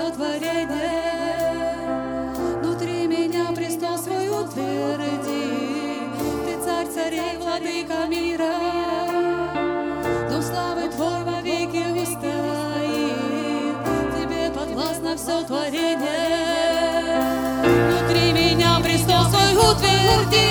сотворение. Внутри меня престол свой утверди, Ты царь царей, владыка мира. Дом славы Твой вовеки устоит, Тебе подвластно все творение. Внутри меня престол свой утверди,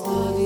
Slow